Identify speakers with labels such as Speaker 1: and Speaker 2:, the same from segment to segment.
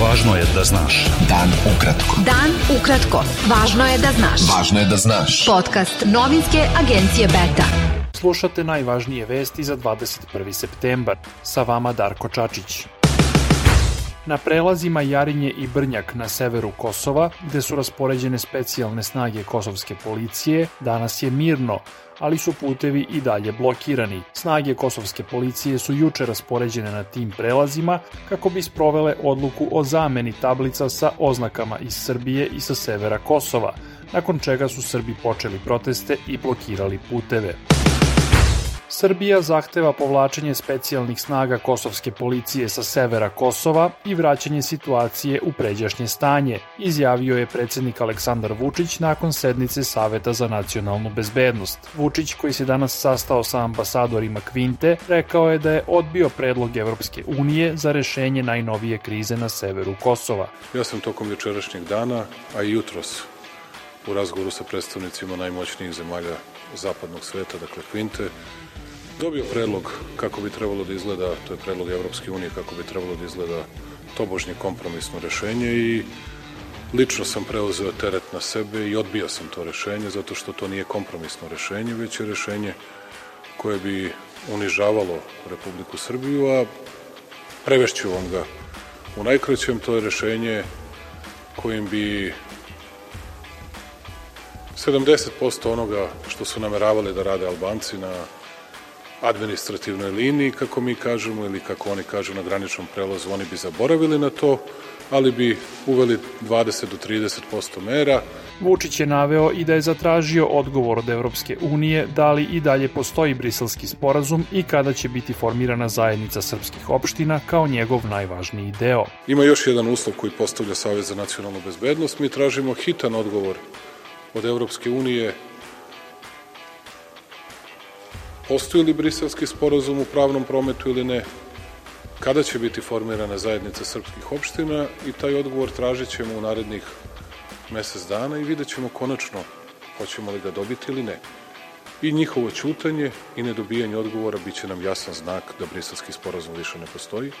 Speaker 1: Važno je da znaš.
Speaker 2: Dan ukratko.
Speaker 3: Dan ukratko. Važno je da znaš.
Speaker 2: Važno je da znaš.
Speaker 3: Podcast novinske agencije Beta.
Speaker 4: Slušate najvažnije vesti za 21. septembar. Sa vama Darko Čačić. Na prelazima Jarinje i Brnjak na severu Kosova, gde su raspoređene specijalne snage kosovske policije, danas je mirno, ali su putevi i dalje blokirani. Snage kosovske policije su juče raspoređene na tim prelazima kako bi sprovele odluku o zameni tablica sa oznakama iz Srbije i sa severa Kosova, nakon čega su Srbi počeli proteste i blokirali puteve. Srbija zahteva povlačenje specijalnih snaga kosovske policije sa severa Kosova i vraćanje situacije u pređašnje stanje, izjavio je predsednik Aleksandar Vučić nakon sednice Saveta za nacionalnu bezbednost. Vučić, koji se danas sastao sa ambasadorima Kvinte, rekao je da je odbio predlog Evropske unije za rešenje najnovije krize na severu Kosova.
Speaker 5: Ja sam tokom jučerašnjeg dana, a i jutros, u razgovoru sa predstavnicima najmoćnijih zemalja zapadnog sveta, dakle Kvinte, dobio predlog kako bi trebalo da izgleda, to je predlog Evropske unije, kako bi trebalo da izgleda tobožnje kompromisno rešenje i lično sam preuzeo teret na sebe i odbio sam to rešenje zato što to nije kompromisno rešenje, već je rešenje koje bi unižavalo Republiku Srbiju, a prevešću vam ga u najkraćem, to je rešenje kojim bi 70% onoga što su nameravali da rade Albanci na administrativnoj liniji, kako mi kažemo, ili kako oni kažu na graničnom prelazu, oni bi zaboravili na to, ali bi uveli 20 do 30% mera.
Speaker 4: Vučić je naveo i da je zatražio odgovor od Evropske unije da li i dalje postoji briselski sporazum i kada će biti formirana zajednica srpskih opština kao njegov najvažniji deo.
Speaker 5: Ima još jedan uslov koji postavlja Savez za nacionalnu bezbednost. Mi tražimo hitan odgovor od Evropske unije postoji li briselski sporazum u pravnom prometu ili ne, kada će biti formirana zajednica srpskih opština i taj odgovor tražit ćemo u narednih mesec dana i vidjet ćemo konačno hoćemo li ga dobiti ili ne. I njihovo ćutanje i nedobijanje odgovora biće nam jasan znak da briselski sporazum više ne postoji,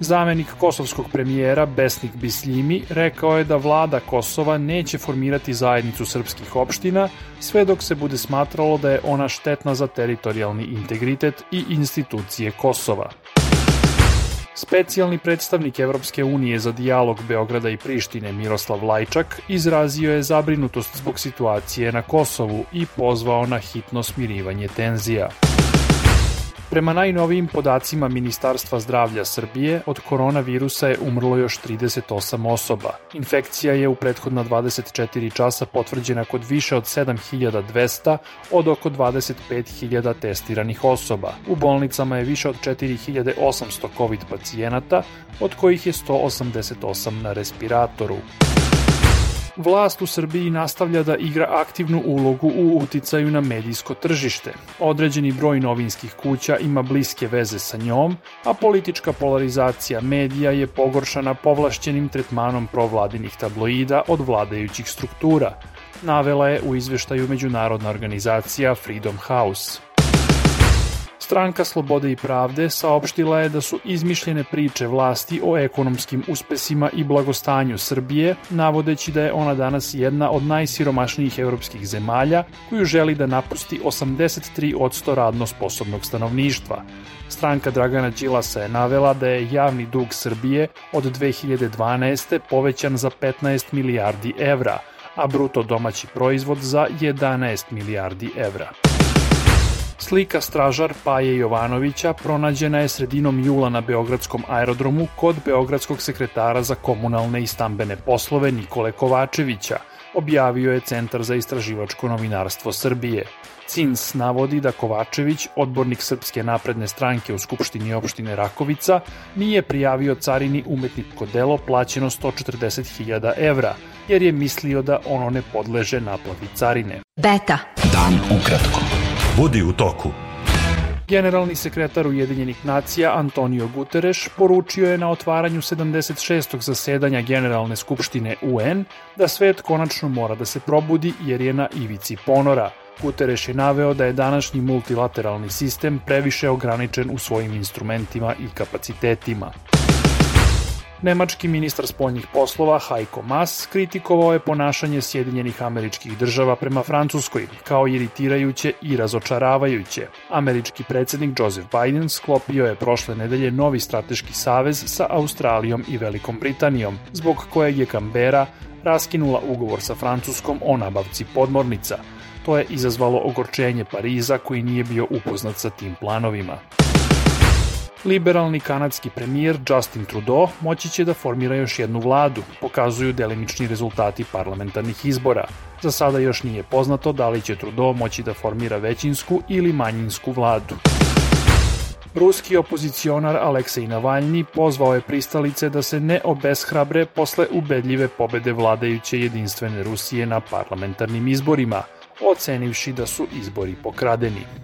Speaker 4: Zamenik kosovskog premijera Besnik Bisljimi rekao je da vlada Kosova neće formirati zajednicu srpskih opština sve dok se bude smatralo da je ona štetna za teritorijalni integritet i institucije Kosova. Specijalni predstavnik Evropske unije za dijalog Beograda i Prištine Miroslav Lajčak izrazio je zabrinutost zbog situacije na Kosovu i pozvao na hitno smirivanje tenzija. Prema najnovijim podacima Ministarstva zdravlja Srbije, od koronavirusa je umrlo još 38 osoba. Infekcija je u prethodna 24 časa potvrđena kod više od 7200 od oko 25.000 testiranih osoba. U bolnicama je više od 4800 COVID pacijenata, od kojih je 188 na respiratoru. Vlast u Srbiji nastavlja da igra aktivnu ulogu u uticaju na medijsko tržište. Određeni broj novinskih kuća ima bliske veze sa njom, a politička polarizacija medija je pogoršana povlašćenim tretmanom provladinih tabloida od vladajućih struktura, navela je u izveštaju međunarodna organizacija Freedom House. Stranka Slobode i pravde saopštila je da su izmišljene priče vlasti o ekonomskim uspesima i blagostanju Srbije, navodeći da je ona danas jedna od najsiromašnijih evropskih zemalja koju želi da napusti 83% radno sposobnog stanovništva. Stranka Dragana Đilasa je navela da je javni dug Srbije od 2012. povećan za 15 milijardi evra, a bruto domaći proizvod za 11 milijardi evra. Slika stražar Paje Jovanovića pronađena je sredinom jula na Beogradskom aerodromu kod Beogradskog sekretara za komunalne i stambene poslove Nikole Kovačevića, objavio je Centar za istraživačko novinarstvo Srbije. CINS navodi da Kovačević, odbornik Srpske napredne stranke u Skupštini opštine Rakovica, nije prijavio carini umetničko delo plaćeno 140.000 evra, jer je mislio da ono ne podleže naplati carine.
Speaker 3: Beta.
Speaker 2: Dan ukratko.
Speaker 1: Budi u toku.
Speaker 4: Generalni sekretar Ujedinjenih nacija Antonio Guterres poručio je na otvaranju 76. zasedanja Generalne skupštine UN da svet konačno mora da se probudi jer je na ivici ponora. Guterres je naveo da je današnji multilateralni sistem previše ograničen u svojim instrumentima i kapacitetima. Nemački ministar spoljnih poslova Heiko Maas kritikovao je ponašanje Sjedinjenih američkih država prema Francuskoj kao iritirajuće i razočaravajuće. Američki predsednik Joseph Biden sklopio je prošle nedelje novi strateški savez sa Australijom i Velikom Britanijom, zbog kojeg je Kambera raskinula ugovor sa Francuskom o nabavci podmornica. To je izazvalo ogorčenje Pariza koji nije bio upoznat sa tim planovima. Liberalni kanadski premijer Justin Trudeau moći će da formira još jednu vladu, pokazuju delimični rezultati parlamentarnih izbora. Za sada još nije poznato da li će Trudeau moći da formira većinsku ili manjinsku vladu. Ruski opozicionar Aleksej Navalni pozvao je pristalice da se ne obeshrabre posle ubedljive pobede vladajuće jedinstvene Rusije na parlamentarnim izborima, ocenivši da su izbori pokradeni.